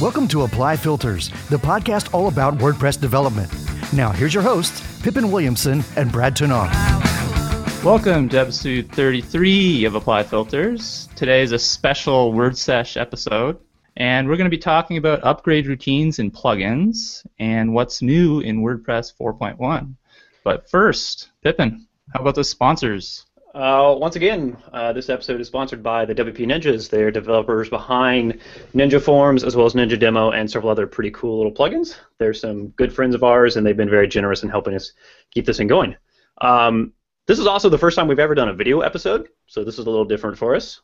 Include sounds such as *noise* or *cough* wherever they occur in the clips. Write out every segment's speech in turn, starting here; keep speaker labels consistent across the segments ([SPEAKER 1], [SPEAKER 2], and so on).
[SPEAKER 1] Welcome to Apply Filters, the podcast all about WordPress development. Now, here's your hosts, Pippin Williamson and Brad Touesnard.
[SPEAKER 2] Welcome to episode 33 of Apply Filters. Today is a special WordSesh episode, and we're going to be talking about upgrade routines and plugins and what's new in WordPress 4.1. But first, Pippin, how about the sponsors?
[SPEAKER 3] Uh, once again, uh, this episode is sponsored by the WP Ninjas. They're developers behind Ninja Forms as well as Ninja Demo and several other pretty cool little plugins. They're some good friends of ours, and they've been very generous in helping us keep this thing going. Um, this is also the first time we've ever done a video episode, so this is a little different for us.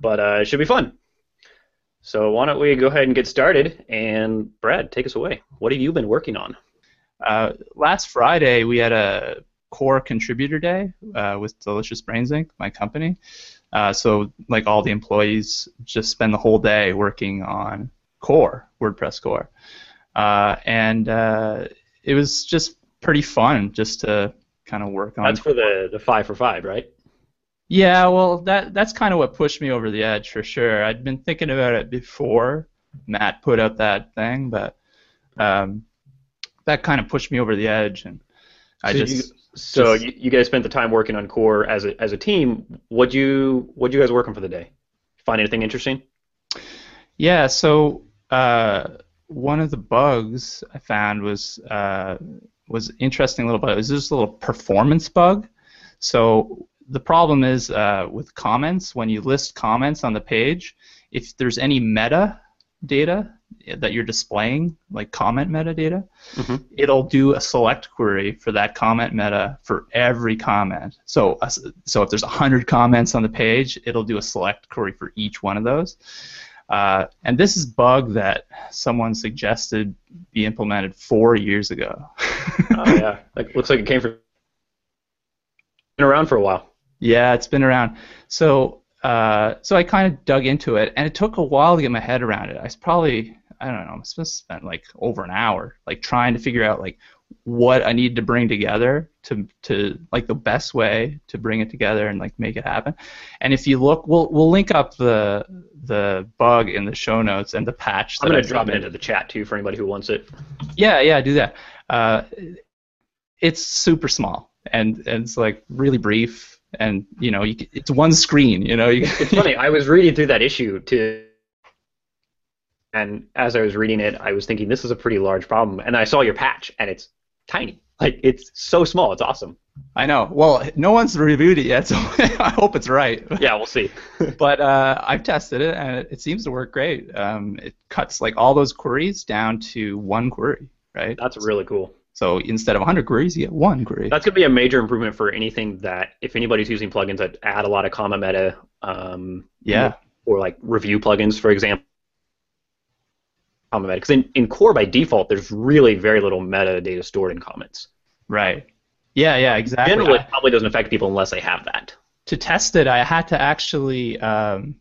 [SPEAKER 3] But uh, it should be fun. So why don't we go ahead and get started? And Brad, take us away. What have you been working on?
[SPEAKER 2] Uh, last Friday, we had a core contributor day uh, with Delicious Brains Inc., my company. Uh, so, like all the employees, just spend the whole day working on core, WordPress core. Uh, and uh, it was just pretty fun just to kind of work on.
[SPEAKER 3] That's for the, the five for five, right?
[SPEAKER 2] Yeah, well, that that's kind of what pushed me over the edge for sure. I'd been thinking about it before Matt put out that thing, but um, that kind of pushed me over the edge, and I
[SPEAKER 3] so
[SPEAKER 2] just
[SPEAKER 3] you, so
[SPEAKER 2] just-
[SPEAKER 3] you, you guys spent the time working on core as a as a team. What you what you guys working on for the day? Find anything interesting?
[SPEAKER 2] Yeah, so uh, one of the bugs I found was uh, was interesting little bug. It was just a little performance bug. So the problem is uh, with comments when you list comments on the page, if there's any meta data that you're displaying, like comment metadata,
[SPEAKER 3] Mhm.
[SPEAKER 2] it'll do a select query for that comment meta for every comment. So, uh, so if there's 100 comments on the page, it'll do a select query for each one of those. Uh, and this is bug that someone suggested be implemented four years ago. *laughs*
[SPEAKER 3] Oh yeah, like looks like it came from been around for a while.
[SPEAKER 2] yeah, it's been around. So, uh, so I kind of dug into it, and it took a while to get my head around it. I probably, I don't know, I spent like over an hour, like trying to figure out like what I need to bring together to, to like the best way to bring it together and like make it happen. And if you look, we'll we'll link up the the bug in the show notes and the patch.
[SPEAKER 3] I'm gonna drop it into the chat too for anybody who wants it.
[SPEAKER 2] Yeah, yeah, do that. Uh, it's super small and, and it's like really brief, and you know, you, it's one screen. You know, you,
[SPEAKER 3] It's funny. I was reading through that issue to, and as I was reading it, I was thinking this is a pretty large problem. And I saw your patch, and it's tiny. Like it's so small. It's awesome.
[SPEAKER 2] I know. Well, no one's reviewed it yet, so *laughs* I hope it's right. *laughs*
[SPEAKER 3] Yeah, we'll see. *laughs*
[SPEAKER 2] But uh, I've tested it, and it, it seems to work great. Um, it cuts like all those queries down to one query, right?
[SPEAKER 3] That's really cool.
[SPEAKER 2] So instead of 100 queries, you get one query.
[SPEAKER 3] That's going to be a major improvement for anything that, if anybody's using plugins that add a lot of comment meta, um,
[SPEAKER 2] yeah.
[SPEAKER 3] or like review plugins, for example, comment meta. Because in, in core by default, there's really very little metadata stored in comments.
[SPEAKER 2] Right. Yeah, yeah, exactly.
[SPEAKER 3] Generally,
[SPEAKER 2] I-
[SPEAKER 3] it probably doesn't affect people unless they have that.
[SPEAKER 2] to test it, I had to actually um,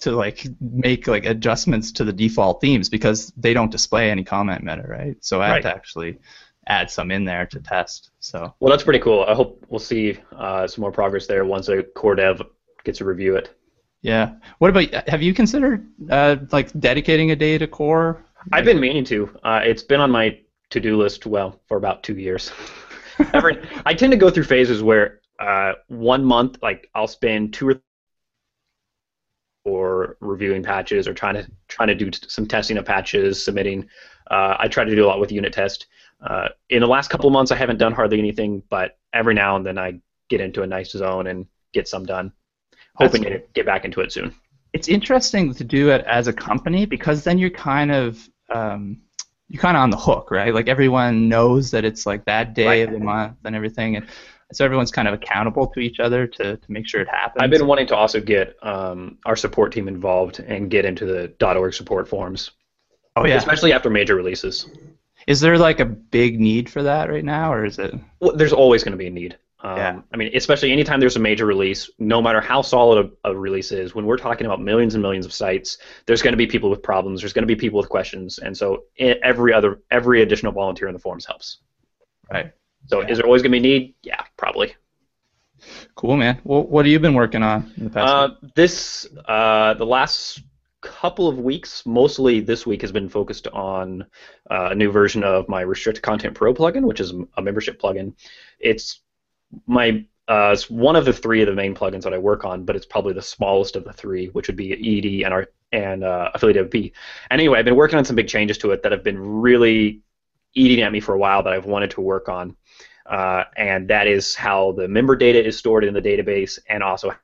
[SPEAKER 2] to like make like adjustments to the default themes because they don't display any comment meta, right? So I had
[SPEAKER 3] Right.
[SPEAKER 2] to actually add some in there to test. So
[SPEAKER 3] Well, that's pretty cool. I hope we'll see uh, some more progress there once a core dev gets to review it.
[SPEAKER 2] Yeah. What about have you considered uh, like dedicating a day to core?
[SPEAKER 3] I've been meaning to. Uh, it's been on my to-do list, well, for about two years. *laughs* Every, I tend to go through phases where uh, one month, like I'll spend two or or reviewing patches or trying to trying to do some testing of patches, submitting. Uh, I try to do a lot with unit test. Uh, in the last couple months, I haven't done hardly anything, but every now and then I get into a nice zone and get some done. Hoping
[SPEAKER 2] That's-
[SPEAKER 3] to get back into it soon.
[SPEAKER 2] It's interesting to do it as a company because then you're kind of um, you're kind of on the hook, right? Like everyone knows that it's like that day
[SPEAKER 3] Right.
[SPEAKER 2] of the month and everything, and so everyone's kind of accountable to each other to, to make sure it happens.
[SPEAKER 3] I've been wanting to also get um, our support team involved and get into the .org support forums,
[SPEAKER 2] oh yeah.
[SPEAKER 3] especially after major releases.
[SPEAKER 2] Is there like a big need for that right now, or is it?
[SPEAKER 3] Well, there's always going to be a need. Um,
[SPEAKER 2] Yeah.
[SPEAKER 3] I mean, especially anytime there's a major release, no matter how solid a, a release is, when we're talking about millions and millions of sites, there's going to be people with problems. There's going to be people with questions, and so every other every additional volunteer in the forums helps.
[SPEAKER 2] Right.
[SPEAKER 3] So,
[SPEAKER 2] Yeah.
[SPEAKER 3] is there always going to be need? Yeah, probably.
[SPEAKER 2] Cool, man. Well, what have you been working on in the past?
[SPEAKER 3] Uh, this uh, the last couple of weeks. Mostly this week has been focused on uh, a new version of my Restricted Content Pro plugin, which is a membership plugin. It's my uh, it's one of the three of the main plugins that I work on, but it's probably the smallest of the three, which would be ED and our and uh, Affiliate. Anyway, I've been working on some big changes to it that have been really eating at me for a while that I've wanted to work on, uh, and that is how the member data is stored in the database, and also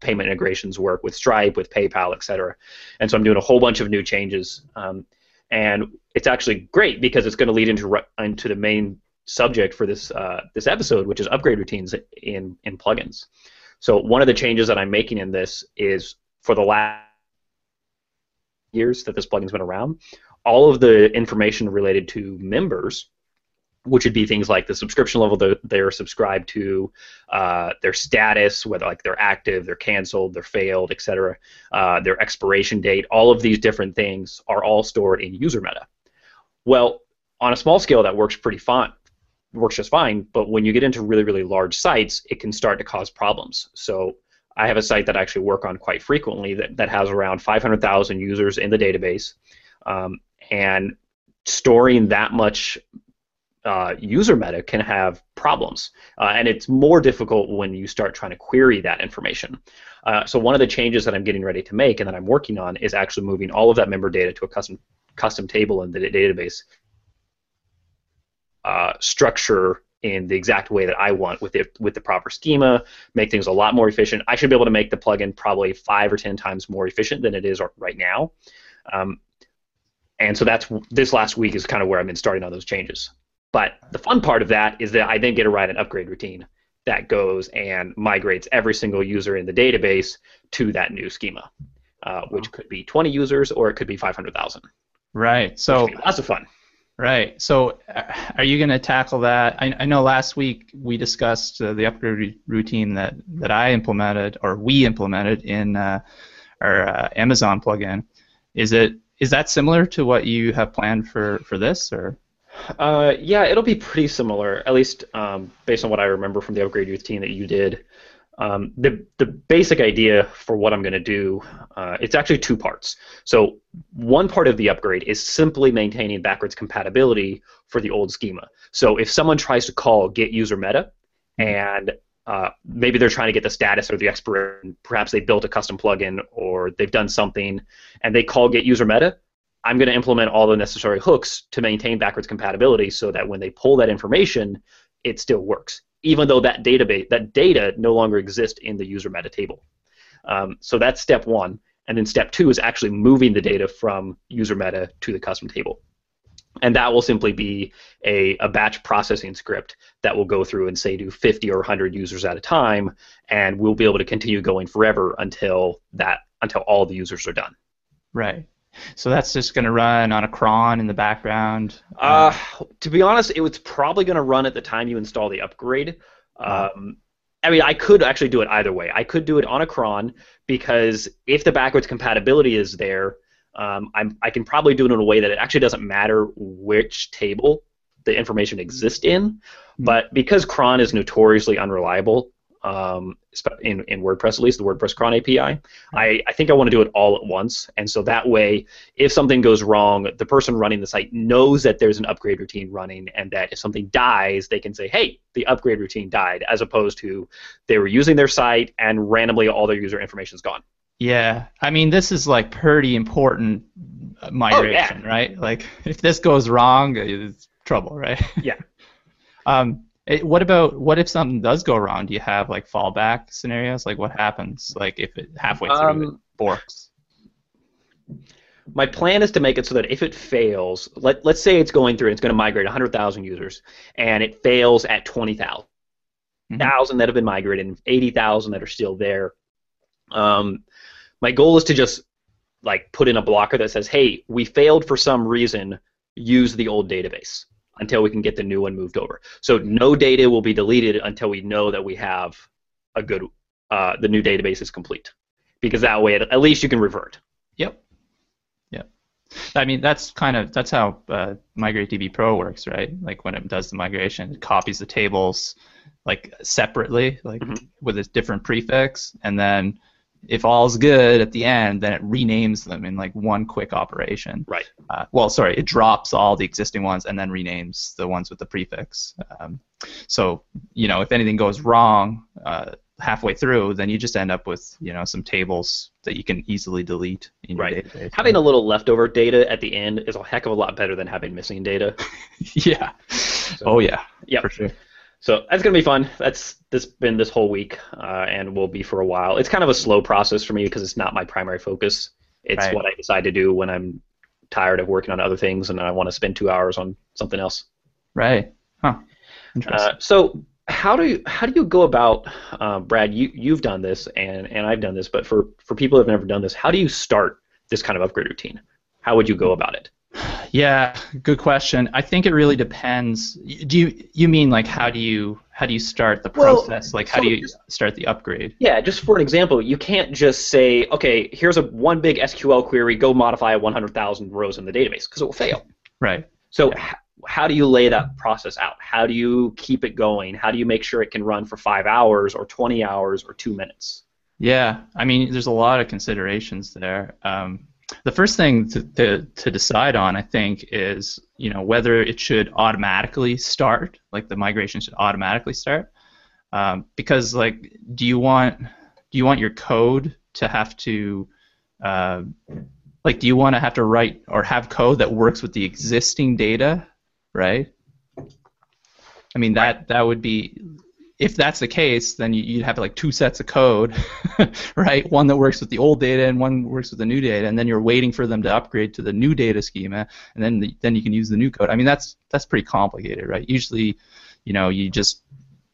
[SPEAKER 3] payment integrations work with Stripe, with PayPal, etc. And so I'm doing a whole bunch of new changes, um, and it's actually great because it's going to lead into into the main subject for this uh, this episode, which is upgrade routines in in plugins. So one of the changes that I'm making in this is for the last years that this plugin's been around, all of the information related to members which would be things like the subscription level that they're subscribed to, uh, their status, whether like they're active, they're canceled, they're failed, etc., uh, their expiration date. All of these different things are all stored in user meta. Well, on a small scale, that works pretty fine, works just fine. But when you get into really, really large sites, it can start to cause problems. So I have a site that I actually work on quite frequently that, that has around 500,000 users in the database, um, and storing that much uh, user meta can have problems, uh, and it's more difficult when you start trying to query that information. Uh, so one of the changes that I'm getting ready to make and that I'm working on is actually moving all of that member data to a custom custom table in the database uh, structure in the exact way that I want with the with the proper schema, make things a lot more efficient. I should be able to make the plugin probably five or ten times more efficient than it is right now. Um, and so that's this last week is kind of where I've been starting on those changes. But the fun part of that is that I then get to write an upgrade routine that goes and migrates every single user in the database to that new schema, uh, which could be 20 users or it could be 500,000.
[SPEAKER 2] Right. So
[SPEAKER 3] lots of fun.
[SPEAKER 2] Right. So, uh, are you going to tackle that? I, I, know last week we discussed uh, the upgrade routine that, that I implemented or we implemented in uh, our uh, Amazon plugin. Is it is that similar to what you have planned for, for this or?
[SPEAKER 3] Uh, yeah, it'll be pretty similar, at least um, based on what I remember from the upgrade routine that you did. Um, the the basic idea for what I'm going to do, uh, it's actually two parts. So one part of the upgrade is simply maintaining backwards compatibility for the old schema. So if someone tries to call get user meta, and uh, maybe they're trying to get the status or the expiration, perhaps they built a custom plugin or they've done something, and they call get user meta, I'm going to implement all the necessary hooks to maintain backwards compatibility so that when they pull that information, it still works, even though that database, that data no longer exists in the user meta table. Um, so that's step one. And then step two is actually moving the data from user meta to the custom table. And that will simply be a, a batch processing script that will go through and say do 50 or 100 users at a time, and we'll be able to continue going forever until that until all the users are done.
[SPEAKER 2] Right. So that's just going to run on a cron in the background.
[SPEAKER 3] Uh, to be honest, it was probably going to run at the time you install the upgrade. Um, I mean, I could actually do it either way. I could do it on a cron because if the backwards compatibility is there, um, i can probably do it in a way that it actually doesn't matter which table the information exists in. Mm-hmm. But because cron is notoriously unreliable, um, in, in WordPress at least, the WordPress cron API. I, I think I want to do it all at once. And so that way, if something goes wrong, the person running the site knows that there's an upgrade routine running and that if something dies, they can say, hey, the upgrade routine died, as opposed to they were using their site and randomly all their user information is gone.
[SPEAKER 2] Yeah, I mean, this is like pretty important migration, oh, yeah. right? Like, if this goes wrong, it's trouble, right?
[SPEAKER 3] Yeah. *laughs*
[SPEAKER 2] um, it, what about what if something does go wrong? Do you have like fallback scenarios? Like what happens? Like if it halfway through um, it forks?
[SPEAKER 3] My plan is to make it so that if it fails, let let's say it's going through and it's going to migrate 100,000 users, and it fails at 20,000, mm-hmm. thousand that have been migrated, and 80,000 that are still there. Um, my goal is to just like put in a blocker that says, "Hey, we failed for some reason. Use the old database." Until we can get the new one moved over. So no data will be deleted until we know that we have a good, uh, the new database is complete. Because that way, at least you can revert.
[SPEAKER 2] Yep. Yep. I mean, that's kind of that's how uh, MigrateDB Pro works, right? Like when it does the migration, it copies the tables like separately, like mm-hmm. with a different prefix, and then if all's good at the end, then it renames them in like one quick operation.
[SPEAKER 3] Right.
[SPEAKER 2] Uh, well, sorry, it drops all the existing ones and then renames the ones with the prefix. Um, so you know, if anything goes wrong uh, halfway through, then you just end up with you know some tables that you can easily delete in your
[SPEAKER 3] Right.
[SPEAKER 2] database.
[SPEAKER 3] Having a little leftover data at the end is a heck of a lot better than having missing data. *laughs*
[SPEAKER 2] yeah. oh yeah.
[SPEAKER 3] Yeah.
[SPEAKER 2] For sure.
[SPEAKER 3] So that's gonna be fun. That's this been this whole week, uh, and will be for a while. It's kind of a slow process for me because it's not my primary focus. It's
[SPEAKER 2] Right.
[SPEAKER 3] what I decide to do when I'm tired of working on other things and I want to spend two hours on something else.
[SPEAKER 2] Right. Huh. Interesting.
[SPEAKER 3] Uh, so how do you, how do you go about, uh, Brad? You you've done this and and I've done this, but for for people who've never done this, how do you start this kind of upgrade routine? How would you go about it?
[SPEAKER 2] Yeah, good question. I think it really depends. Do you you mean like how do you how do you start the
[SPEAKER 3] Well,
[SPEAKER 2] process? like how
[SPEAKER 3] so
[SPEAKER 2] do you start the upgrade?
[SPEAKER 3] Yeah, just for an example, you can't just say, okay, here's a one big SQL query, go modify 100,000 rows in the database because it will fail.
[SPEAKER 2] Right.
[SPEAKER 3] So h- how do you lay that process out? How do you keep it going? How do you make sure it can run for five hours or 20 hours or two minutes?
[SPEAKER 2] Yeah, I mean, there's a lot of considerations there. Um, the first thing to, to, to decide on, I think, is you know whether it should automatically start, like the migration should automatically start, um, because like, do you want do you want your code to have to uh, like, do you want to have to write or have code that works with the existing data, right? I mean that that would be if that's the case, then you- you'd have like two sets of code, *laughs* right? One that works with the old data and one works with the new data, and then you're waiting for them to upgrade to the new data schema, and then the, then you can use the new code. I mean, that's that's pretty complicated, right? Usually, you know, you just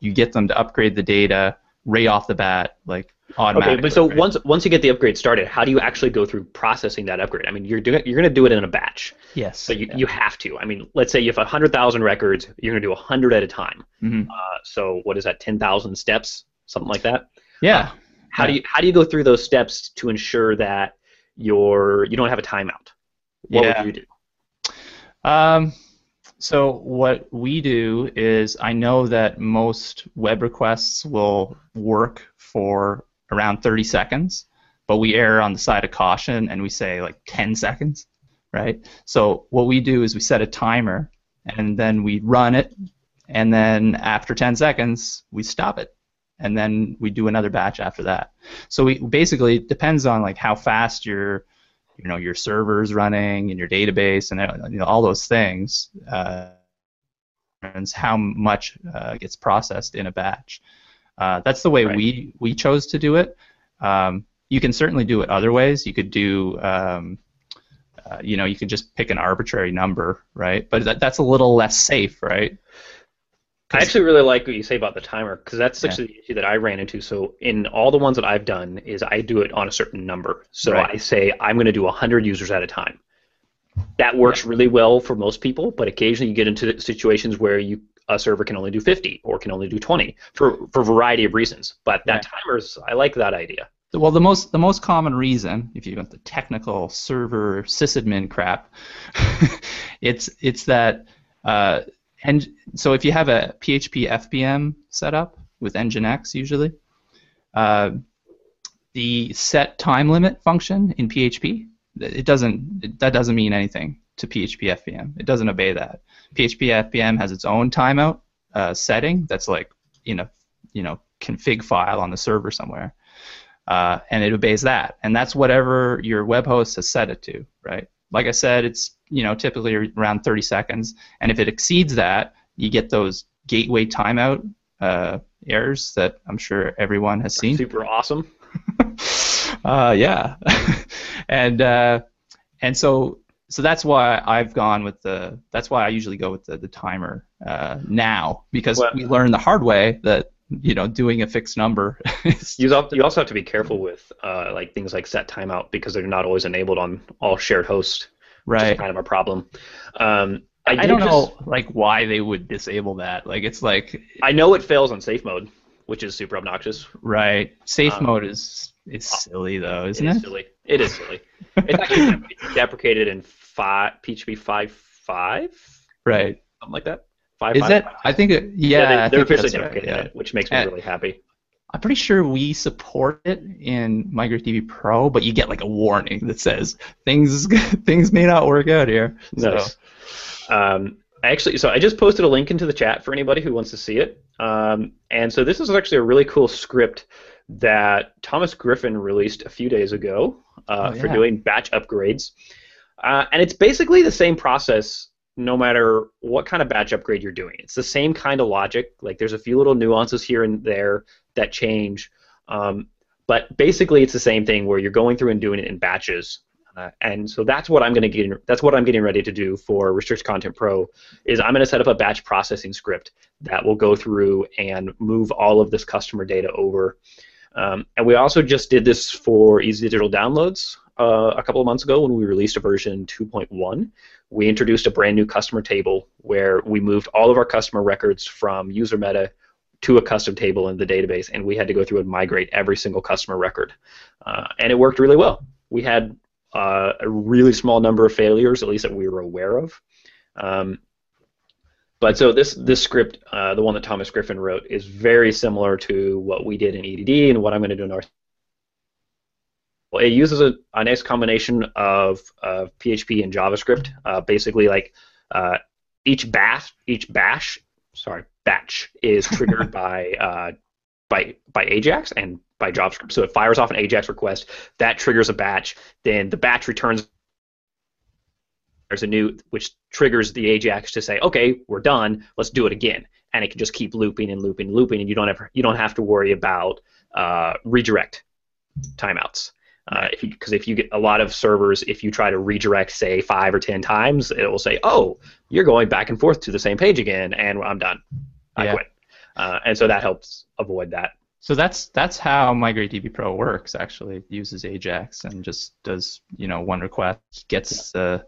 [SPEAKER 2] you get them to upgrade the data right off the bat, like automatically.
[SPEAKER 3] Okay, but so
[SPEAKER 2] right?
[SPEAKER 3] once once you get the upgrade started, how do you actually go through processing that upgrade? I mean, you're doing you're going to do it in a batch,
[SPEAKER 2] yes,
[SPEAKER 3] so you, you have to. I mean, let's say you have 100,000 records, you're going to do 100 at a time.
[SPEAKER 2] hmm
[SPEAKER 3] Uh, so what is that? 10,000 steps, something like that.
[SPEAKER 2] yeah,
[SPEAKER 3] How do you how do you go through those steps to ensure that you're you don't have a timeout? What
[SPEAKER 2] Yeah.
[SPEAKER 3] would you do?
[SPEAKER 2] Um, so what we do is I know that most web requests will work for around 30 seconds, but we err on the side of caution and we say like 10 seconds, right? So what we do is we set a timer and then we run it, and then after 10 seconds we stop it, and then we do another batch after that. So we basically it depends on like how fast your you know your servers running and your database and you know all those things uh, how much uh, gets processed in a batch. Uh, that's the way
[SPEAKER 3] Right.
[SPEAKER 2] we we chose to do it. Um, you can certainly do it other ways. You could do um, uh, you know you could just pick an arbitrary number, right? But that, that's a little less safe, right?
[SPEAKER 3] I actually really like what you say about the timer because that's
[SPEAKER 2] Yeah.
[SPEAKER 3] actually the issue that I ran into. So in all the ones that I've done, is I do it on a certain number. So
[SPEAKER 2] Right.
[SPEAKER 3] I say I'm going to do 100 users at a time. That works really well for most people, but occasionally you get into situations where you a server can only do 50 or can only do 20 for for a variety of reasons. But that timers, I like that idea.
[SPEAKER 2] Well, the most the most common reason, if you want the technical server sysadmin crap, *laughs* it's it's that uh, and so if you have a PHP FPM setup with Nginx usually, uh, the set time limit function in PHP it doesn't it, that doesn't mean anything to PHP FPM. It doesn't obey that. PHP FPM has its own timeout uh, setting that's like in a you know config file on the server somewhere uh, and it obeys that, and that's whatever your web host has set it to, right? Like I said, it's you know typically around 30 seconds, and if it exceeds that, you get those gateway timeout uh, errors that I'm sure everyone has seen.
[SPEAKER 3] Super awesome. *laughs*
[SPEAKER 2] uh, yeah, *laughs* and uh, and so so that's why I've gone with the that's why I usually go with the, the timer uh, now because
[SPEAKER 3] Well-
[SPEAKER 2] we learned the hard way that you know doing a fixed number *laughs* is
[SPEAKER 3] You also, you also have to be careful with uh, like things like set timeout because they're not always enabled on all shared hosts.
[SPEAKER 2] right.
[SPEAKER 3] kind of a problem. Um, I,
[SPEAKER 2] I, don't
[SPEAKER 3] just-
[SPEAKER 2] know like why they would disable that. Like it's like
[SPEAKER 3] I know it fails on safe mode, which is super obnoxious.
[SPEAKER 2] right. Safe
[SPEAKER 3] Um,
[SPEAKER 2] mode is is silly though, isn't
[SPEAKER 3] it
[SPEAKER 2] it?
[SPEAKER 3] is silly. It is silly. it's actually *laughs* deprecated in five, PHP 5.5,
[SPEAKER 2] Right.
[SPEAKER 3] something like that. Five,
[SPEAKER 2] Is
[SPEAKER 3] five,
[SPEAKER 2] that?
[SPEAKER 3] five.
[SPEAKER 2] I think it, yeah.
[SPEAKER 3] they, are officially
[SPEAKER 2] that's right, yeah.
[SPEAKER 3] it, which makes me
[SPEAKER 2] And-
[SPEAKER 3] really happy.
[SPEAKER 2] I'm pretty sure we support it in MigrateDB Pro, but you get like a warning that says things *laughs* things may not work out here.
[SPEAKER 3] Nice. So. Um, actually, so I just posted a link into the chat for anybody who wants to see it. Um, and so this is actually a really cool script that Thomas Griffin released a few days ago uh, oh, yeah. for doing batch upgrades. Uh, and it's basically the same process no matter what kind of batch upgrade you're doing. It's the same kind of logic. Like there's a few little nuances here and there that change. Um, but basically, it's the same thing where you're going through and doing it in batches. Uh, and so that's what I'm going to get. That's what I'm getting ready to do for Restrict Content Pro. Is I'm going to set up a batch processing script that will go through and move all of this customer data over. Um, and we also just did this for Easy Digital Downloads uh, a couple of months ago when we released a version 2.1. We introduced a brand new customer table where we moved all of our customer records from user meta to a custom table in the database, and we had to go through and migrate every single customer record. Uh, and it worked really well. We had uh, a really small number of failures, at least that we were aware of. Um, but so this this script, uh, the one that Thomas Griffin wrote, is very similar to what we did in EDD and what I'm going to do in our. Well, it uses a, a nice combination of, of PHP and JavaScript. Uh, basically, like uh, each bash, each bash, sorry, batch is *laughs* triggered by uh, by by Ajax and by JavaScript. So it fires off an Ajax request that triggers a batch. Then the batch returns there's a new which triggers the Ajax to say, okay, we're done. Let's do it again, and it can just keep looping and looping and looping, and you don't ever you don't have to worry about uh, redirect timeouts. Uh, if because if you get a lot of servers, if you try to redirect, say five or ten times, it will say, "Oh, you're going back and forth to the same page again," and I'm done. I yeah. quit. Uh, and so that helps avoid that.
[SPEAKER 2] So that's that's how MigrateDB Pro works. Actually, it uses Ajax and just does you know one request, gets uh,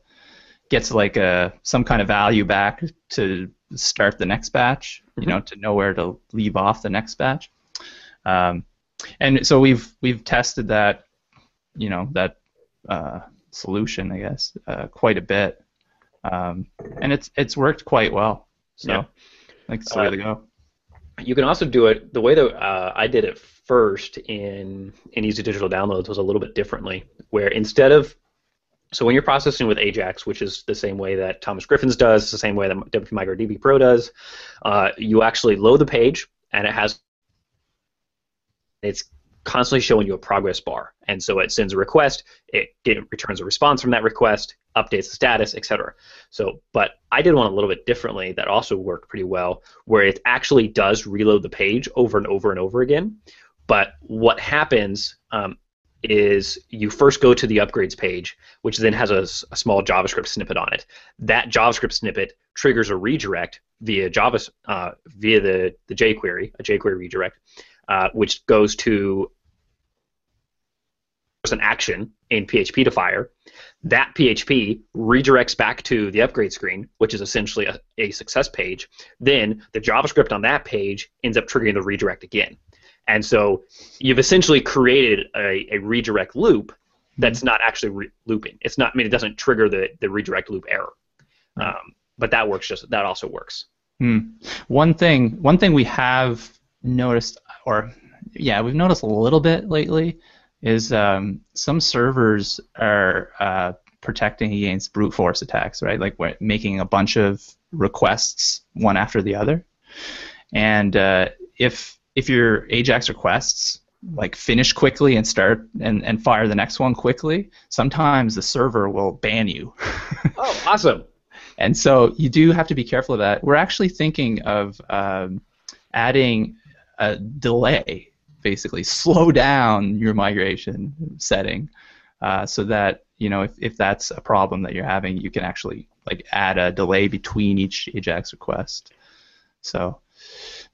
[SPEAKER 2] gets like a some kind of value back to start the next batch. Mm-hmm. You know, to know where to leave off the next batch. Um, and so we've we've tested that you know that uh, solution, I guess, uh, quite a bit, um, and it's it's worked quite well. So, yeah. like the way uh, to go.
[SPEAKER 3] You can also do it the way that uh, I did it first in in Easy Digital Downloads was a little bit differently, where instead of so when you're processing with Ajax, which is the same way that Thomas Griffin's does, the same way that WP Pro does, uh, you actually load the page and it has it's constantly showing you a progress bar. And so it sends a request, it, it returns a response from that request, updates the status, etc. So, but I did one a little bit differently that also worked pretty well, where it actually does reload the page over and over and over again. But what happens um, is you first go to the upgrades page, which then has a, a, small JavaScript snippet on it. That JavaScript snippet triggers a redirect via Java uh, via the the jQuery, a jQuery redirect, uh, which goes to an action in PHP to fire. That PHP redirects back to the upgrade screen, which is essentially a, a success page. Then the JavaScript on that page ends up triggering the redirect again. And so you've essentially created a, a redirect loop that's not actually re- looping. It's not. I mean, it doesn't trigger the, the redirect loop error. Um, but that works. Just that also works.
[SPEAKER 2] Hmm. One thing. One thing we have noticed, or yeah, we've noticed a little bit lately, is um, some servers are uh, protecting against brute force attacks, right? Like making a bunch of requests one after the other, and uh, if if your Ajax requests like finish quickly and start and, and fire the next one quickly, sometimes the server will ban you. *laughs*
[SPEAKER 3] oh, awesome!
[SPEAKER 2] And so you do have to be careful of that. We're actually thinking of um, adding a delay basically slow down your migration setting uh, so that you know if, if that's a problem that you're having you can actually like add a delay between each ajax request so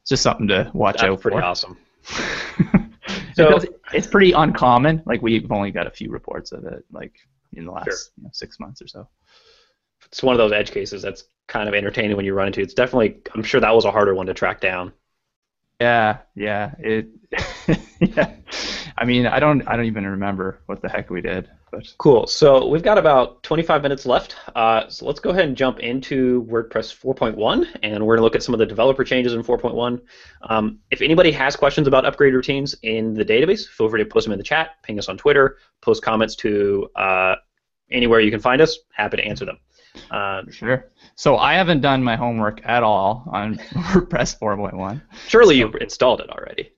[SPEAKER 2] just something to watch
[SPEAKER 3] that's
[SPEAKER 2] out
[SPEAKER 3] pretty
[SPEAKER 2] for
[SPEAKER 3] awesome *laughs*
[SPEAKER 2] so does, it's pretty uncommon like we've only got a few reports of it like in the last sure. you know, six months or so
[SPEAKER 3] it's one of those edge cases that's kind of entertaining when you run into it's definitely i'm sure that was a harder one to track down
[SPEAKER 2] yeah, yeah. It *laughs* yeah. I mean, I don't I don't even remember what the heck we did. But
[SPEAKER 3] Cool. So we've got about 25 minutes left. Uh, so let's go ahead and jump into WordPress 4.1, and we're going to look at some of the developer changes in 4.1. Um, if anybody has questions about upgrade routines in the database, feel free to post them in the chat, ping us on Twitter, post comments to uh, anywhere you can find us. Happy to answer them. Uh,
[SPEAKER 2] sure. So I haven't done my homework at all on *laughs* WordPress 4.1.
[SPEAKER 3] surely you've installed it already.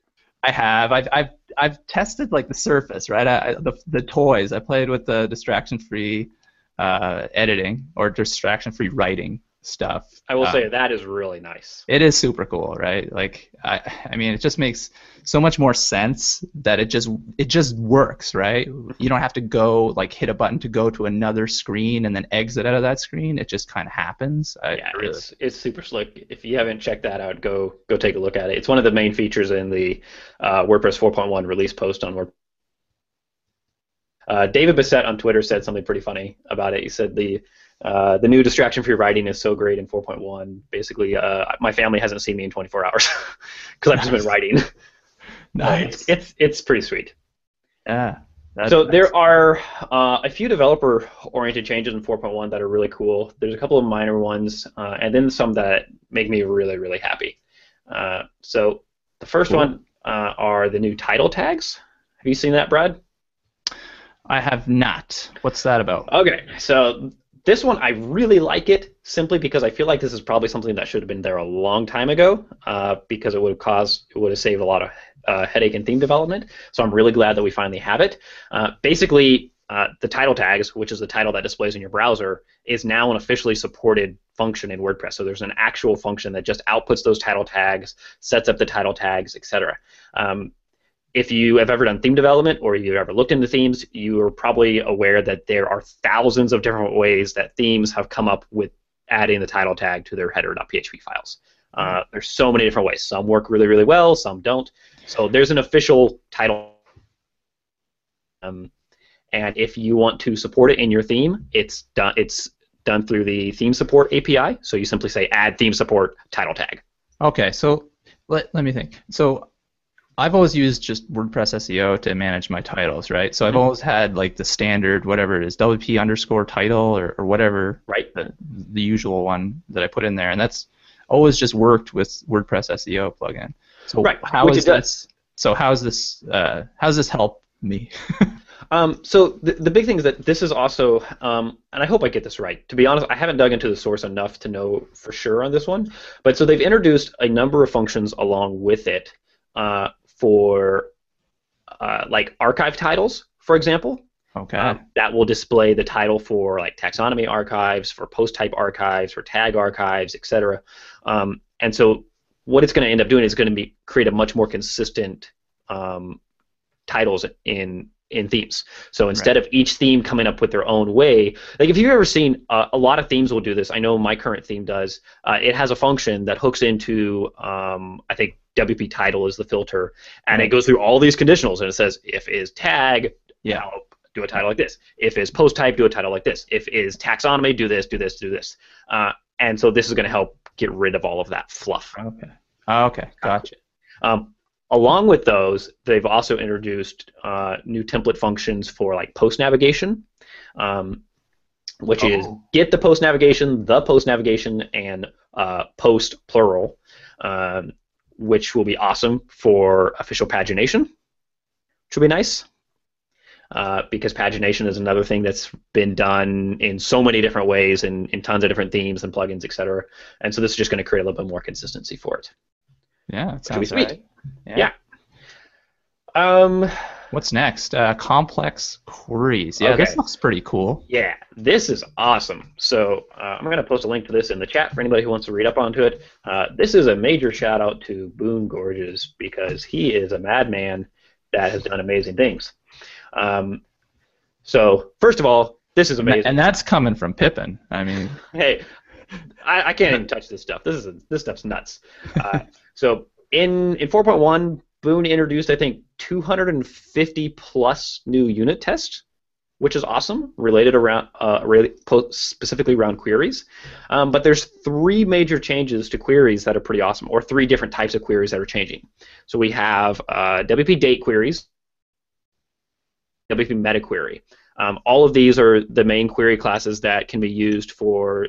[SPEAKER 2] I have. I've, I've, I've tested like the surface, right? I, the, the toys. I played with the distraction-free uh, editing or distraction-free writing stuff.
[SPEAKER 3] I will
[SPEAKER 2] Um,
[SPEAKER 3] say that is really nice.
[SPEAKER 2] it is super cool, right? Like, I, I mean, it just makes so much more sense that it just, it just works, right? You don't have to go like hit a button to go to another screen and then exit out of that screen. It just kind of happens. I,
[SPEAKER 3] yeah,
[SPEAKER 2] really,
[SPEAKER 3] it's it's super slick. If you haven't checked that out, go go take a look at it. It's one of the main features in the uh, WordPress 4.1 release post on WordPress. Uh, David Bisset on Twitter said something pretty funny about it. He said the uh, the new distraction-free writing is so great in 4.1. Basically, uh, my family hasn't seen me in 24 hours *laughs* because I've just been writing. *laughs*
[SPEAKER 2] nice.
[SPEAKER 3] It's, it's it's pretty sweet.
[SPEAKER 2] yeah. That's
[SPEAKER 3] so
[SPEAKER 2] nice.
[SPEAKER 3] there are uh, a few developer-oriented changes in 4.1 that are really cool. There's a couple of minor ones, uh, and then some that make me really, really happy. Uh, so the first
[SPEAKER 2] Cool.
[SPEAKER 3] one uh, are the new title tags. Have you seen that, Brad?
[SPEAKER 2] I have not. What's that about?
[SPEAKER 3] Okay, so this one I really like it simply because I feel like this is probably something that should have been there a long time ago uh, because it would have caused it would have saved a lot of uh, headache in theme development. So I'm really glad that we finally have it. Uh, basically, uh, the title tags, which is the title that displays in your browser, is now an officially supported function in WordPress. So there's an actual function that just outputs those title tags, sets up the title tags, etc. Um, if you have ever done theme development or you've ever looked into themes, you are probably aware that there are thousands of different ways that themes have come up with adding the title tag to their header.php files. Uh, there's so many different ways. Some work really, really well, some don't. So there's an official title. Um, and if you want to support it in your theme, it's done. It's done through the theme support API. So you simply say add theme support title tag.
[SPEAKER 2] Okay, so let, let me think. So I've always used just WordPress SEO to manage my titles, right? So I've
[SPEAKER 3] Mhm.
[SPEAKER 2] always had like the standard, whatever it is, WP underscore title or, or whatever,
[SPEAKER 3] Right.
[SPEAKER 2] the, the usual one that I put in there, and that's always just worked with WordPress SEO plugin. So
[SPEAKER 3] Right,
[SPEAKER 2] how
[SPEAKER 3] which
[SPEAKER 2] is
[SPEAKER 3] does.
[SPEAKER 2] this? So how's this? Uh, how's this help me? *laughs*
[SPEAKER 3] Um, so the, the big thing is that this is also, um, and I hope I get this right. To be honest, I haven't dug into the source enough to know for sure on this one. But so they've introduced a number of functions along with it uh, for uh, like archive titles, for example.
[SPEAKER 2] okay.
[SPEAKER 3] Um, that will display the title for like taxonomy archives, for post type archives, for tag archives, etc. Um, and so what it's going to end up doing is going to be create a much more consistent um, titles in in themes. So instead of each theme coming up with their own way, like if you've ever seen uh, a lot of themes will do this. I know my current theme does. Uh, it has a function that hooks into um, I think WP title is the filter, and it goes through all these conditionals and it says if is tag,
[SPEAKER 2] Yeah.
[SPEAKER 3] now do a title like this. If is post type, do a title like this. If is taxonomy, do this, do this, do this. Uh, and so this is going to help get rid of all of that fluff.
[SPEAKER 2] Okay. Okay. Gotcha.
[SPEAKER 3] Um, along with those, they've also introduced uh, new template functions for like post navigation, um, which is
[SPEAKER 2] Oh.
[SPEAKER 3] get the post navigation, the post navigation, and uh, post plural, um, which will be awesome for official pagination, which will be nice. Uh, because pagination is another thing that's been done in so many different ways and in tons of different themes and plugins, etc. And so this is just going to create a little bit more consistency for it.
[SPEAKER 2] Yeah. It
[SPEAKER 3] Should be
[SPEAKER 2] sounds
[SPEAKER 3] sweet.
[SPEAKER 2] right.
[SPEAKER 3] Yeah. Um,
[SPEAKER 2] What's next? Uh, complex queries. Yeah,
[SPEAKER 3] Okay.
[SPEAKER 2] this looks pretty cool.
[SPEAKER 3] Yeah, this is awesome. So uh, I'm going to post a link to this in the chat for anybody who wants to read up onto it. Uh, this is a major shout out to Boone Gorges because he is a madman that has done amazing things. Um, so first of all, this is amazing.
[SPEAKER 2] And that's coming from Pippin. I mean,
[SPEAKER 3] hey, I, I can't even touch this stuff. This is this stuff's nuts. Uh, *laughs* so in in 4.1, Boone introduced I think 250 plus new unit tests which is awesome, related around uh, specifically around queries. Um, but there's three major changes to queries that are pretty awesome, or three different types of queries that are changing. So we have uh, WP date queries, WP meta query. Um, all of these are the main query classes that can be used for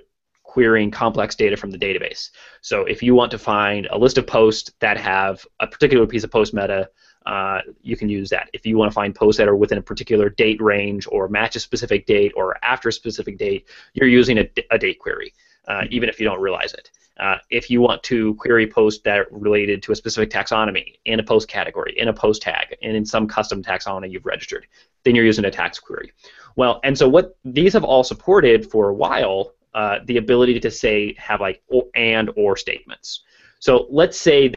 [SPEAKER 3] querying complex data from the database. So if you want to find a list of posts that have a particular piece of post meta, uh, you can use that. If you want to find posts that are within a particular date range or match a specific date or after a specific date, you're using a, a date query, uh, even if you don't realize it. Uh, if you want to query posts that are related to a specific taxonomy in a post category, in a post tag, and in some custom taxonomy you've registered, then you're using a tax query. Well, and so what these have all supported for a while, uh, the ability to say have like or, and or statements. So let's say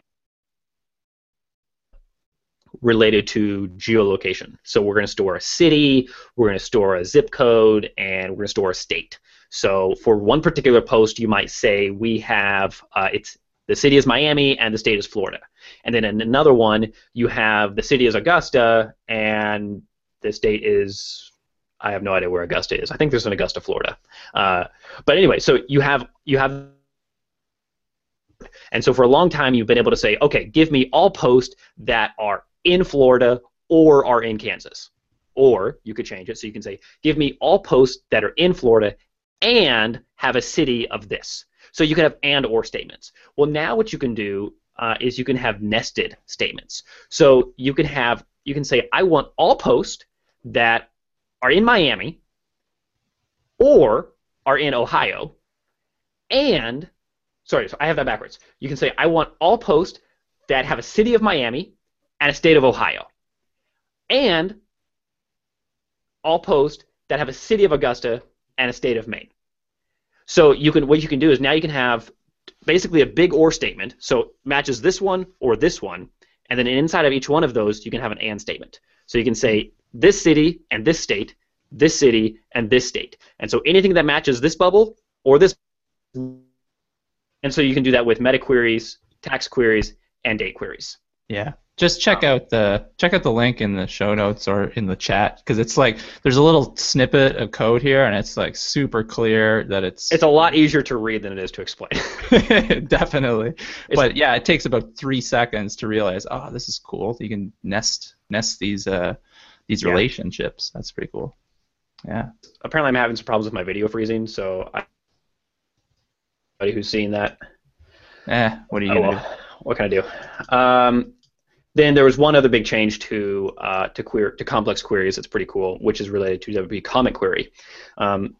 [SPEAKER 3] related to geolocation. So we're going to store a city, we're going to store a zip code, and we're going to store a state. So for one particular post, you might say we have uh, it's the city is Miami and the state is Florida. And then in another one, you have the city is Augusta and the state is I have no idea where Augusta is. I think there's in Augusta, Florida. Uh, but anyway, so you have you have and so for a long time you've been able to say, okay, give me all posts that are in Florida or are in Kansas. Or you could change it so you can say, give me all posts that are in Florida and have a city of this. So you can have and or statements. Well, now what you can do uh, is you can have nested statements. So you can have you can say I want all posts that are in Miami or are in Ohio and sorry, so I have that backwards. You can say I want all posts that have a city of Miami and a state of Ohio and all posts that have a city of Augusta and a state of Maine. So you can what you can do is now you can have basically a big or statement. So matches this one or this one, and then inside of each one of those you can have an and statement. So you can say this city and this state, this city and this state. And so anything that matches this bubble or this and so you can do that with meta queries, tax queries, and date queries.
[SPEAKER 2] Yeah. Just check out the check out the link in the show notes or in the chat because it's like there's a little snippet of code here and it's like super clear that it's
[SPEAKER 3] it's a lot easier to read than it is to explain. *laughs*
[SPEAKER 2] Definitely, it's, but yeah, it takes about three seconds to realize oh this is cool. You can nest nest these uh, these yeah. relationships. That's pretty cool. Yeah.
[SPEAKER 3] Apparently, I'm having some problems with my video freezing, so I, anybody who's seen that.
[SPEAKER 2] Eh, what are you oh, gonna well, do?
[SPEAKER 3] What can I do? Um, then there was one other big change to uh, to queer to complex queries that's pretty cool, which is related to WP comment query. Um,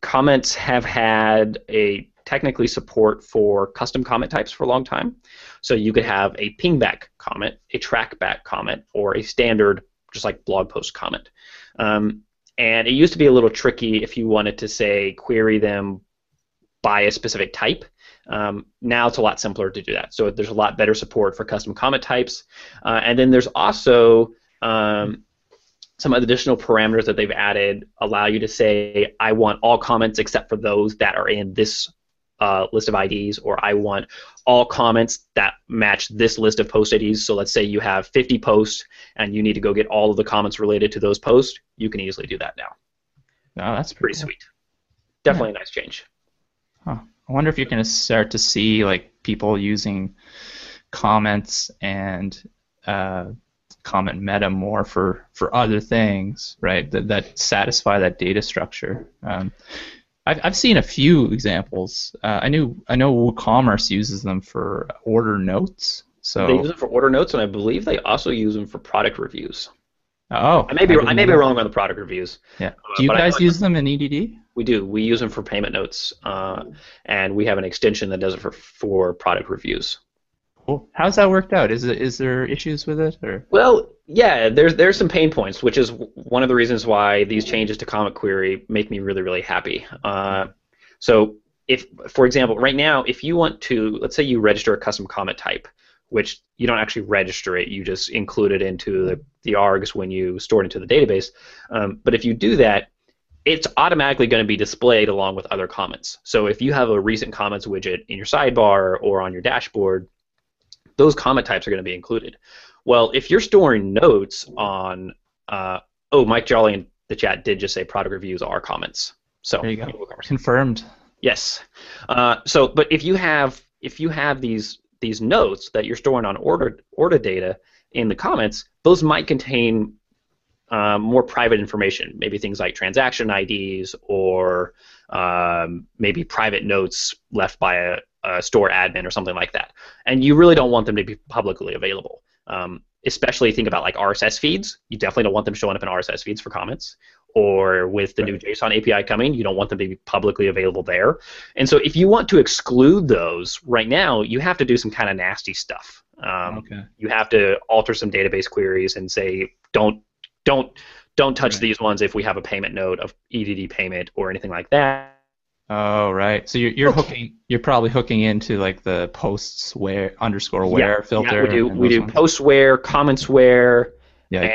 [SPEAKER 3] comments have had a technically support for custom comment types for a long time. So you could have a pingback comment, a trackback comment, or a standard just like blog post comment. Um, and it used to be a little tricky if you wanted to say query them by a specific type. Um, now it's a lot simpler to do that. So there's a lot better support for custom comment types. Uh, and then there's also um, some additional parameters that they've added allow you to say, I want all comments except for those that are in this uh, list of IDs, or I want all comments that match this list of post IDs. So let's say you have 50 posts and you need to go get all of the comments related to those posts. You can easily do that now.
[SPEAKER 2] Oh, that's pretty,
[SPEAKER 3] pretty cool. sweet. Definitely yeah. a nice change.
[SPEAKER 2] Huh. I wonder if you're going to start to see like people using comments and uh, comment meta more for, for other things, right? That, that satisfy that data structure. Um, I've, I've seen a few examples. Uh, I knew I know WooCommerce uses them for order notes. So
[SPEAKER 3] they use them for order notes, and I believe they also use them for product reviews.
[SPEAKER 2] Oh,
[SPEAKER 3] I may be I, I may be wrong on the product reviews.
[SPEAKER 2] Yeah. Do you guys use them in EDD?
[SPEAKER 3] We do. We use them for payment notes, uh, and we have an extension that does it for for product reviews.
[SPEAKER 2] Cool. How's that worked out? Is it is there issues with it or?
[SPEAKER 3] Well, yeah. There's there's some pain points, which is one of the reasons why these changes to Comment Query make me really really happy. Uh, so if, for example, right now, if you want to, let's say you register a custom comment type, which you don't actually register it, you just include it into the, the args when you store it into the database. Um, but if you do that, it's automatically going to be displayed along with other comments. So if you have a recent comments widget in your sidebar or on your dashboard, those comment types are going to be included. Well, if you're storing notes on, uh, oh, Mike Jolley in the chat did just say product reviews are comments. So
[SPEAKER 2] there you go. Confirmed.
[SPEAKER 3] Yes. Uh, so, but if you have if you have these these notes that you're storing on order order data in the comments, those might contain um, more private information, maybe things like transaction IDs or um, maybe private notes left by a, a, store admin or something like that. And you really don't want them to be publicly available. Um, especially think about like RSS feeds. You definitely don't want them showing up in RSS feeds for comments. Or with the right. new JSON API coming, you don't want them to be publicly available there. And so if you want to exclude those right now, you have to do some kind of nasty stuff. Um, okay. You have to alter some database queries and say don't don't don't touch right. these ones if we have a payment node of EDD payment or anything like that.
[SPEAKER 2] Oh right. So you're you're hooking you're probably hooking into like the posts where underscore where
[SPEAKER 3] yeah,
[SPEAKER 2] filter.
[SPEAKER 3] Yeah, we do we do post where, comments where,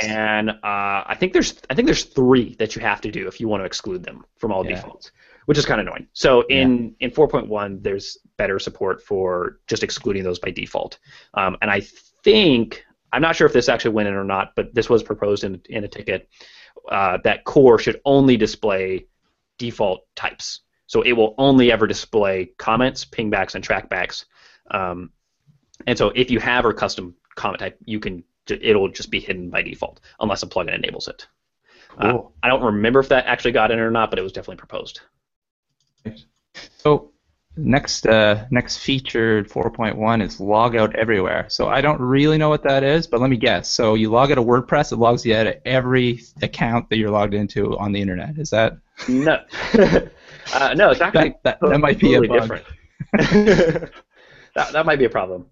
[SPEAKER 3] and uh, I think there's I think there's three that you have to do if you want to exclude them from all yeah. defaults, which is kind of annoying. So in yeah. in 4.1 there's better support for just excluding those by default, um, and I think I'm not sure if this actually went in or not, but this was proposed in in a ticket uh, that core should only display default types. So it will only ever display comments, pingbacks, and trackbacks. Um, and so if you have a custom comment type, you can it'll just be hidden by default unless a plugin enables it. Uh, I don't remember if that actually got in or not, but it was definitely proposed.
[SPEAKER 2] So next uh, next feature 4.1 is log out everywhere. So I don't really know what that is, but let me guess. So you log out of WordPress, it logs you out of every account that you're logged into on the internet. Is that?
[SPEAKER 3] No. *laughs* Uh, no, it's actually
[SPEAKER 2] that, that, totally, that might be a bug. different. *laughs*
[SPEAKER 3] that, that might be a problem.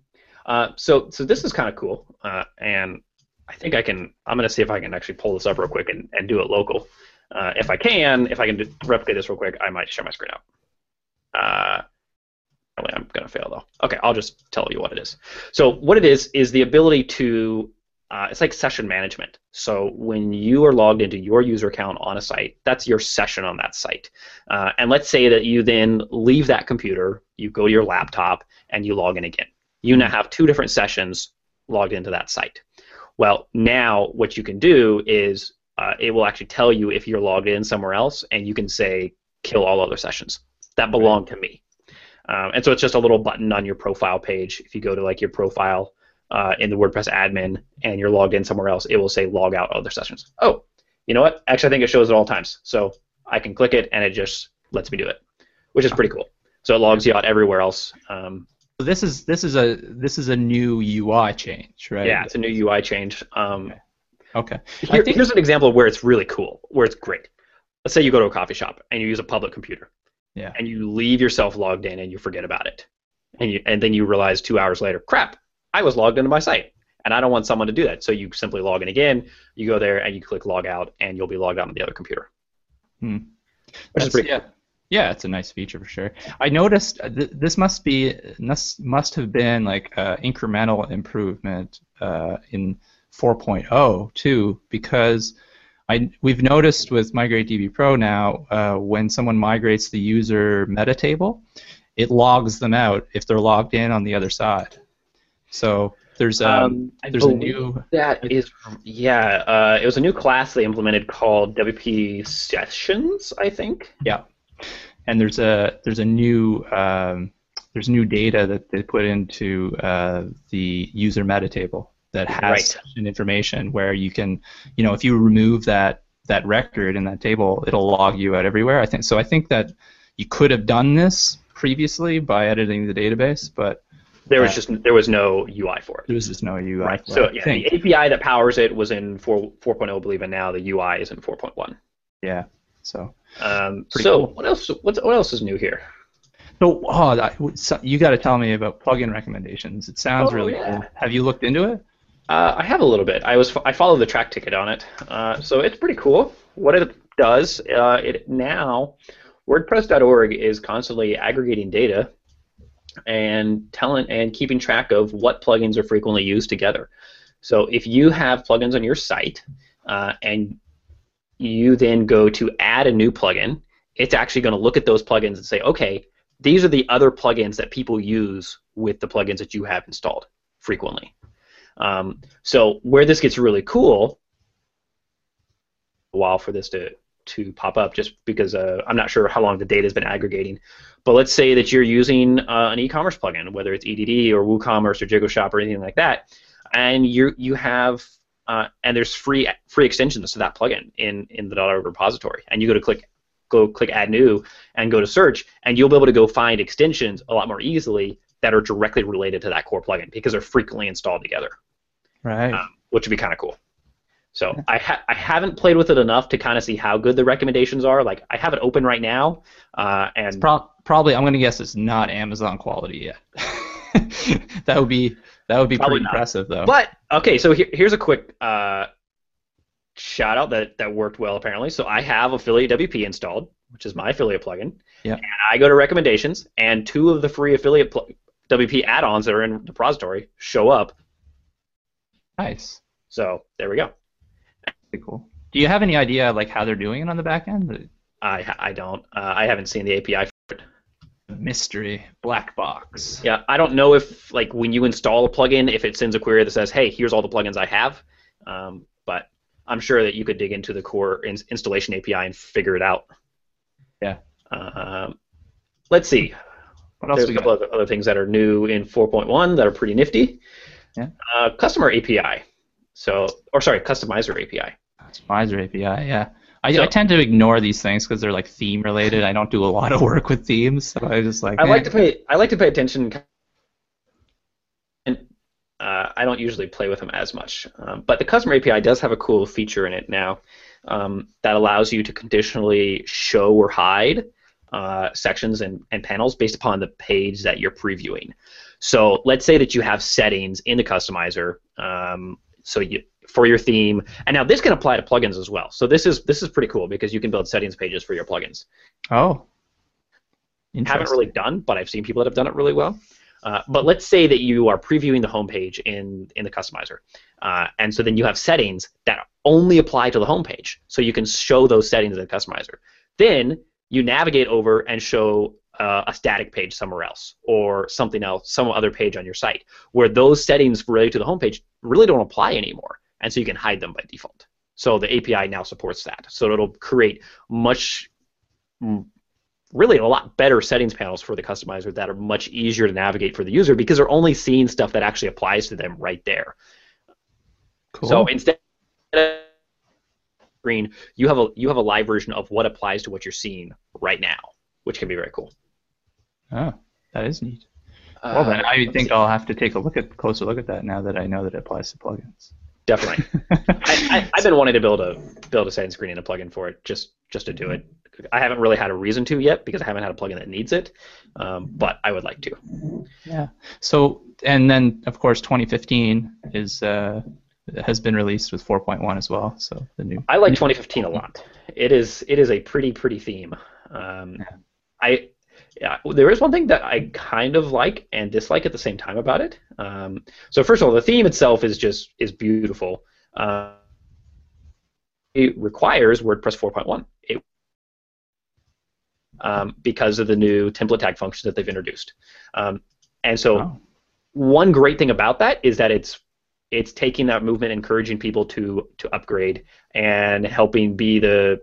[SPEAKER 3] Uh, so so this is kind of cool, uh, and I think I can. I'm going to see if I can actually pull this up real quick and, and do it local. Uh, if I can, if I can replicate this real quick, I might share my screen out. Uh, I'm going to fail though. Okay, I'll just tell you what it is. So what it is is the ability to uh, it's like session management. So when you are logged into your user account on a site, that's your session on that site. Uh, and let's say that you then leave that computer, you go to your laptop, and you log in again. You now have two different sessions logged into that site. Well, now what you can do is uh, it will actually tell you if you're logged in somewhere else, and you can say kill all other sessions that belong to me. Um, and so it's just a little button on your profile page. If you go to like your profile uh, in the WordPress admin and you're logged in somewhere else, it will say log out other sessions. Oh, you know what? Actually, I think it shows at all times. So I can click it and it just lets me do it, which is pretty cool. So it logs you out everywhere else. Um,
[SPEAKER 2] so this is this is a this is a new UI change, right?
[SPEAKER 3] Yeah, it's a new UI change. Um,
[SPEAKER 2] okay. okay.
[SPEAKER 3] Here, think, here's an example of where it's really cool, where it's great. Let's say you go to a coffee shop and you use a public computer.
[SPEAKER 2] Yeah.
[SPEAKER 3] And you leave yourself logged in and you forget about it, and you and then you realize two hours later, crap, I was logged into my site, and I don't want someone to do that. So you simply log in again. You go there and you click log out, and you'll be logged out on the other computer.
[SPEAKER 2] Hmm.
[SPEAKER 3] Which That's, is pretty
[SPEAKER 2] yeah.
[SPEAKER 3] Cool.
[SPEAKER 2] Yeah, it's a nice feature for sure. I noticed uh, th- this must be this must have been like uh, incremental improvement uh, in 4.0 too, because I we've noticed with Migrate DB Pro now uh, when someone migrates the user meta table, it logs them out if they're logged in on the other side. So there's um, um there's a new
[SPEAKER 3] that is yeah uh, it was a new class they implemented called WP Sessions I think.
[SPEAKER 2] Yeah. And there's a there's a new um, there's new data that they put into uh, the user meta table that has right. information where you can you know if you remove that that record in that table it'll log you out everywhere I think. So I think that you could have done this previously by editing the database but
[SPEAKER 3] there was just there was no UI for it.
[SPEAKER 2] There was just no UI.
[SPEAKER 3] Right. So yeah, the API that powers it was in 4 4.0, I believe, and now the UI is in 4.1.
[SPEAKER 2] Yeah. So.
[SPEAKER 3] Um, so cool. what else? What, what else is new here?
[SPEAKER 2] So, oh, that, so you got to tell me about plugin recommendations. It sounds oh, really yeah. cool. Have you looked into it?
[SPEAKER 3] Uh, I have a little bit. I was I followed the Trac ticket on it, uh, so it's pretty cool. What it does, uh, it now WordPress.org is constantly aggregating data and telling and keeping track of what plugins are frequently used together. So if you have plugins on your site uh, and you then go to add a new plugin, it's actually going to look at those plugins and say, okay, these are the other plugins that people use with the plugins that you have installed frequently. Um, so where this gets really cool a while for this to to pop up, just because uh, I'm not sure how long the data has been aggregating. But let's say that you're using uh, an e-commerce plugin, whether it's EDD or WooCommerce or JigoShop or anything like that, and you you have uh, and there's free free extensions to that plugin in in the .org repository, and you go to click go click add new and go to search, and you'll be able to go find extensions a lot more easily that are directly related to that core plugin because they're frequently installed together.
[SPEAKER 2] Right.
[SPEAKER 3] Um, which would be kind of cool. So I ha- I haven't played with it enough to kind of see how good the recommendations are. Like I have it open right now, uh, and
[SPEAKER 2] Pro- probably I'm gonna guess it's not Amazon quality yet. *laughs* that would be that would be
[SPEAKER 3] Probably
[SPEAKER 2] pretty
[SPEAKER 3] not.
[SPEAKER 2] impressive though.
[SPEAKER 3] But okay, so here, here's a quick uh, shout out that that worked well apparently. So I have Affiliate WP installed, which is my affiliate plugin.
[SPEAKER 2] Yep.
[SPEAKER 3] And I go to recommendations, and two of the free affiliate pl- WP add-ons that are in the repository show up.
[SPEAKER 2] nice.
[SPEAKER 3] So there we go.
[SPEAKER 2] Pretty cool. Do you have any idea like how they're doing it on the back end?
[SPEAKER 3] I I don't uh, I haven't seen the API. For it.
[SPEAKER 2] Mystery black box.
[SPEAKER 3] Yeah, I don't know if like when you install a plugin, if it sends a query that says, "Hey, here's all the plugins I have," um, but I'm sure that you could dig into the core in- installation API and figure it out.
[SPEAKER 2] Yeah.
[SPEAKER 3] Um, let's see.
[SPEAKER 2] What else
[SPEAKER 3] There's
[SPEAKER 2] we
[SPEAKER 3] a couple
[SPEAKER 2] got?
[SPEAKER 3] of other things that are new in 4.1 that are pretty nifty.
[SPEAKER 2] Yeah.
[SPEAKER 3] Uh, customer API. So, or sorry, customizer API.
[SPEAKER 2] Customizer API. Yeah. I,
[SPEAKER 3] So-
[SPEAKER 2] I tend to ignore these things because they're like theme related. I don't do a lot of work with themes, so I just like.
[SPEAKER 3] I
[SPEAKER 2] eh.
[SPEAKER 3] like to pay. I like to pay attention, and uh, I don't usually play with them as much. Um, but the customer API does have a cool feature in it now um, that allows you to conditionally show or hide uh, sections and, and panels based upon the page that you're previewing. So let's say that you have settings in the customizer. Um, so you for your theme, and now this can apply to plugins as well. So this is this is pretty cool because you can build settings pages for your plugins
[SPEAKER 2] Oh.
[SPEAKER 3] haven't really done, but I've seen people that have done it really well. Uh, but let's say that you are previewing the homepage in in the customizer, uh, and so then you have settings that only apply to the homepage, so you can show those settings in the customizer. Then you navigate over and show uh, a static page somewhere else, or something else, some other page on your site, where those settings related to the homepage really don't apply anymore, and so you can hide them by default. So the API now supports that, so it'll create much really a lot better settings panels for the customizer that are much easier to navigate for the user because they're only seeing stuff that actually applies to them right there.
[SPEAKER 2] Cool.
[SPEAKER 3] So instead of screen, you have a you have a live version of what applies to what you're seeing right now, which can be very cool.
[SPEAKER 2] Oh, that is neat. Well, then
[SPEAKER 3] Uh,
[SPEAKER 2] I think. I'll have to take a look at closer look at that now that I know that it applies to plugins.
[SPEAKER 3] definitely. *laughs* I, I, I've been wanting to build a build a settings screen and a plugin for it just just to do it. I haven't really had a reason to yet because I haven't had a plugin that needs it, um, but I would like to.
[SPEAKER 2] Yeah. So and then of course 2015 is uh, has been released with 4.1 as well. So the new.
[SPEAKER 3] I like 2015 a lot. It is it is a pretty pretty theme. Um,
[SPEAKER 2] Yeah.
[SPEAKER 3] I yeah, there is one thing that I kind of like and dislike at the same time about it. Um, so first of all, the theme itself is just is beautiful. Uh, it requires WordPress 4.1. It um, because of the new template tag function that they've introduced. Um, and so one great thing about that is that it's it's taking that movement, encouraging people to to upgrade and helping be the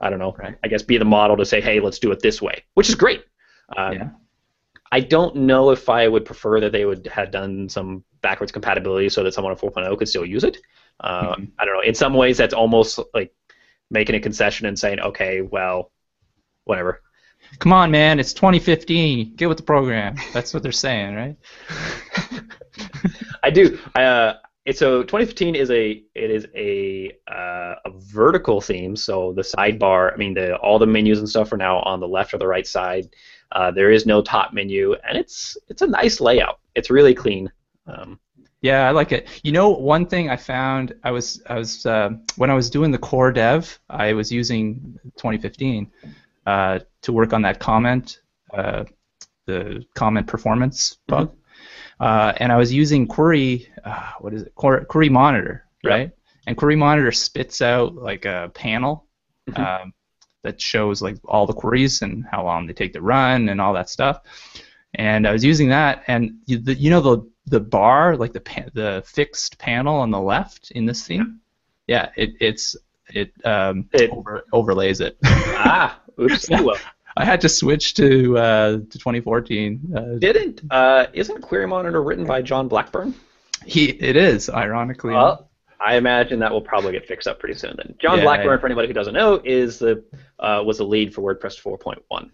[SPEAKER 3] I don't know,
[SPEAKER 2] Right.
[SPEAKER 3] I guess be the model to say, hey, let's do it this way, which is great. Um,
[SPEAKER 2] Yeah.
[SPEAKER 3] I don't know if I would prefer that they would have done some backwards compatibility so that someone on 4.0 could still use it. Uh,
[SPEAKER 2] Mhm.
[SPEAKER 3] I don't know. In some ways, that's almost like making a concession and saying, okay, well, whatever.
[SPEAKER 2] Come on, man! It's 2015. Get with the program. That's what they're saying, right? *laughs*
[SPEAKER 3] I do. Uh, it's so 2015 is a it is a uh, a vertical theme. So the sidebar, I mean, the all the menus and stuff are now on the left or the right side. Uh, there is no top menu, and it's it's a nice layout. It's really clean. Um,
[SPEAKER 2] Yeah, I like it. You know, one thing I found, I was, I was, uh, when I was doing the core dev, I was using 2015 uh, to work on that comment, uh, the comment performance bug, uh, and I was using Query, uh, what is it, Query, Query Monitor,
[SPEAKER 3] Yeah.
[SPEAKER 2] right? And Query Monitor spits out like a panel
[SPEAKER 3] Mhm.
[SPEAKER 2] um, that shows like all the queries and how long they take to run and all that stuff. And I was using that, and you, the, you know the the bar, like the pa- the fixed panel on the left in this theme. Yeah, it, it's it um,
[SPEAKER 3] It-
[SPEAKER 2] over, overlays it.
[SPEAKER 3] ah, oops. *laughs* Well.
[SPEAKER 2] I had to switch to uh, to 2014. Uh,
[SPEAKER 3] Didn't uh, isn't Query Monitor written by John Blackburn?
[SPEAKER 2] he it is ironically.
[SPEAKER 3] Well, I imagine that will probably get fixed up pretty soon. Then John
[SPEAKER 2] Yeah,
[SPEAKER 3] Blackburn, for anybody who doesn't know, is the uh, was the lead for WordPress 4.1.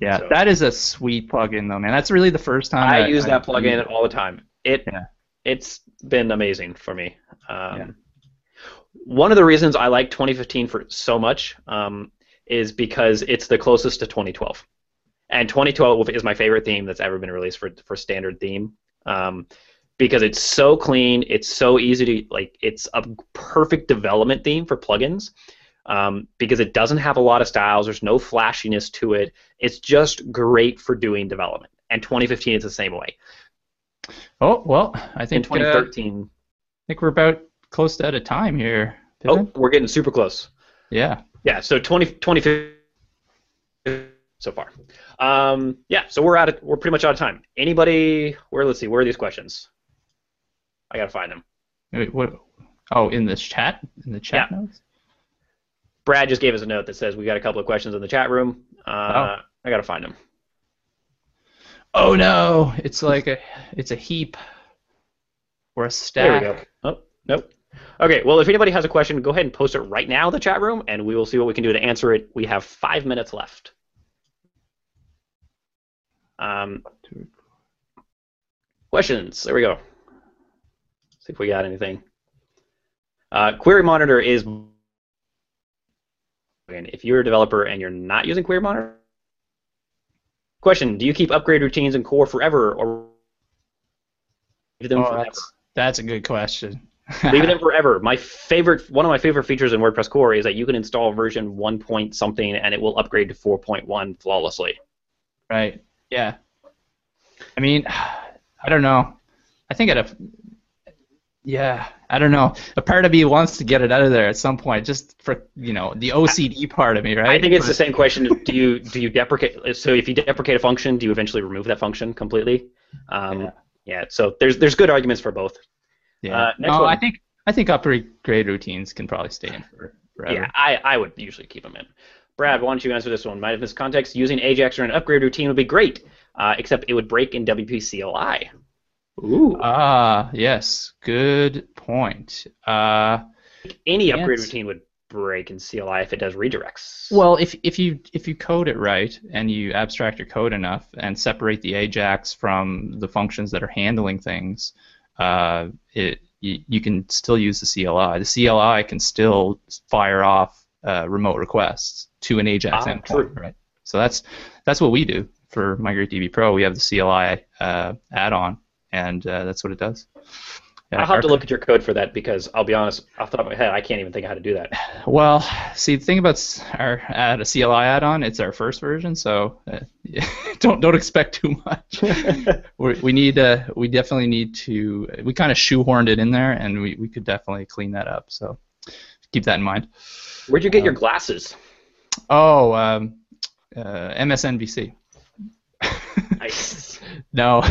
[SPEAKER 2] yeah,
[SPEAKER 3] so-
[SPEAKER 2] that is a sweet plugin though, man. That's really the first time
[SPEAKER 3] I
[SPEAKER 2] that
[SPEAKER 3] use that
[SPEAKER 2] I-
[SPEAKER 3] plugin all the time. It
[SPEAKER 2] Yeah.
[SPEAKER 3] it's been amazing for me. Um,
[SPEAKER 2] Yeah.
[SPEAKER 3] One of the reasons I like 2015 for so much um, is because it's the closest to 2012, and 2012 is my favorite theme that's ever been released for for standard theme. Um, because it's so clean, it's so easy to like. It's a perfect development theme for plugins. Um, because it doesn't have a lot of styles, there's no flashiness to it. It's just great for doing development. And 2015 is the same way.
[SPEAKER 2] Oh well, I
[SPEAKER 3] In
[SPEAKER 2] think uh, I
[SPEAKER 3] 2013,
[SPEAKER 2] think we're about close to out of time here.
[SPEAKER 3] oh, we're getting super close.
[SPEAKER 2] yeah.
[SPEAKER 3] Yeah, so 20, 2015 so far. Um, yeah, so we're out of, we're pretty much out of time. Anybody? Where? Let's see. Where are these questions? I gotta find them.
[SPEAKER 2] Wait, what? Oh, in this chat, in the chat notes.
[SPEAKER 3] Brad just gave us a note that says we got a couple of questions in the chat room. Uh, I gotta find them.
[SPEAKER 2] Oh no, it's like a it's a heap or a stack.
[SPEAKER 3] There we go. Oh, nope. Okay, well, if anybody has a question, go ahead and post it right now in the chat room, and we will see what we can do to answer it. We have five minutes left. Um, questions. There we go. See if we got anything. Uh, Query Monitor is. and If you're a developer and you're not using Query Monitor, question: Do you keep upgrade routines in Core forever, or them
[SPEAKER 2] Oh,
[SPEAKER 3] forever?
[SPEAKER 2] that's, that's a good question. *laughs*
[SPEAKER 3] Leave it in forever. My favorite, one of my favorite features in WordPress core is that you can install version one point something and it will upgrade to 4.1 flawlessly.
[SPEAKER 2] Right. Yeah. I mean, *sighs* I don't know. I think at a yeah, I don't know. A part of me wants to get it out of there at some point, just for you know the OCD part of me, right?
[SPEAKER 3] I think it's the same question. Do you do you deprecate? So if you deprecate a function, do you eventually remove that function completely? Um,
[SPEAKER 2] Yeah.
[SPEAKER 3] yeah. So there's there's good arguments for both.
[SPEAKER 2] Yeah.
[SPEAKER 3] uh, next
[SPEAKER 2] no,
[SPEAKER 3] one.
[SPEAKER 2] I think I think upgrade routines can probably stay in for forever.
[SPEAKER 3] Yeah, I, I would usually keep them in. Brad, why don't you answer this one? Might have this context. Using Ajax or an upgrade routine would be great, uh, except it would break in WP CLI. Ooh.
[SPEAKER 2] Ah, yes. Good point. Uh,
[SPEAKER 3] Any upgrade routine would break in CLI if it does redirects.
[SPEAKER 2] Well, if if you if you code it right and you abstract your code enough and separate the AJAX from the functions that are handling things, uh, it you, you can still use the CLI. The CLI can still fire off uh, remote requests to an AJAX
[SPEAKER 3] Ah,
[SPEAKER 2] endpoint,
[SPEAKER 3] true.
[SPEAKER 2] right? So that's that's what we do for MigrateDB Pro. We have the CLI uh, add-on, and uh, that's what it does. Yeah,
[SPEAKER 3] I'll have to look at your code for that because I'll be honest, off the top of my head, I can't even think of how to do that.
[SPEAKER 2] Well, see, the thing about our add a CLI add-on, it's our first version, so uh, *laughs* don't don't expect too much. *laughs* we we need uh, we definitely need to we kind of shoehorned it in there, and we, we could definitely clean that up. So keep that in mind.
[SPEAKER 3] Where'd you get your glasses?
[SPEAKER 2] Oh, um, uh, MSNBC.
[SPEAKER 3] Nice. *laughs*
[SPEAKER 2] No,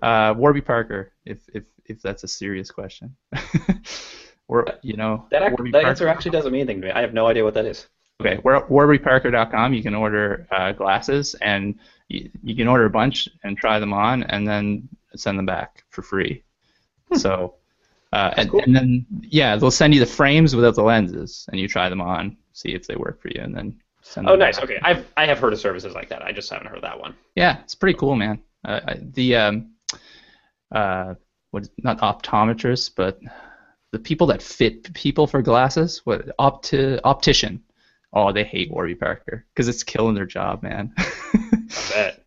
[SPEAKER 2] uh, Warby Parker. If if if that's a serious question. *laughs* or you know,
[SPEAKER 3] That, that answer actually doesn't mean anything to me. I have no idea what that is.
[SPEAKER 2] Okay, warbyparker.com. You can order uh, glasses, and you, you can order a bunch and try them on, and then send them back for free. So, uh, and,
[SPEAKER 3] Hmm. cool.
[SPEAKER 2] and then yeah, they'll send you the frames without the lenses, and you try them on, see if they work for you, and then send them.
[SPEAKER 3] Oh, nice.
[SPEAKER 2] back.
[SPEAKER 3] Okay, I've I have heard of services like that. I just haven't heard that one.
[SPEAKER 2] Yeah, it's pretty cool, man. Uh, the um, uh, what not optometrists, but the people that fit people for glasses. What opti optician? Oh, they hate Warby Parker because it's killing their job, man. *laughs*
[SPEAKER 3] I bet.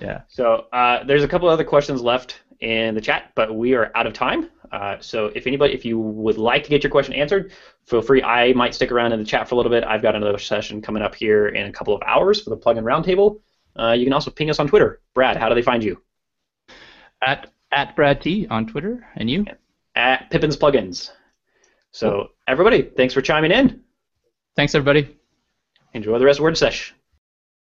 [SPEAKER 2] yeah.
[SPEAKER 3] So uh, there's a couple other questions left in the chat, but we are out of time. Uh, so if anybody, if you would like to get your question answered, feel free. I might stick around in the chat for a little bit. I've got another session coming up here in a couple of hours for the plug-in roundtable. Uh, you can also ping us on Twitter. Brad, how do they find you?
[SPEAKER 2] At at Brad T on Twitter, and you.
[SPEAKER 3] At Pippin's Plugins. So everybody, thanks for chiming in.
[SPEAKER 2] Thanks, everybody.
[SPEAKER 3] Enjoy the rest of WordSesh.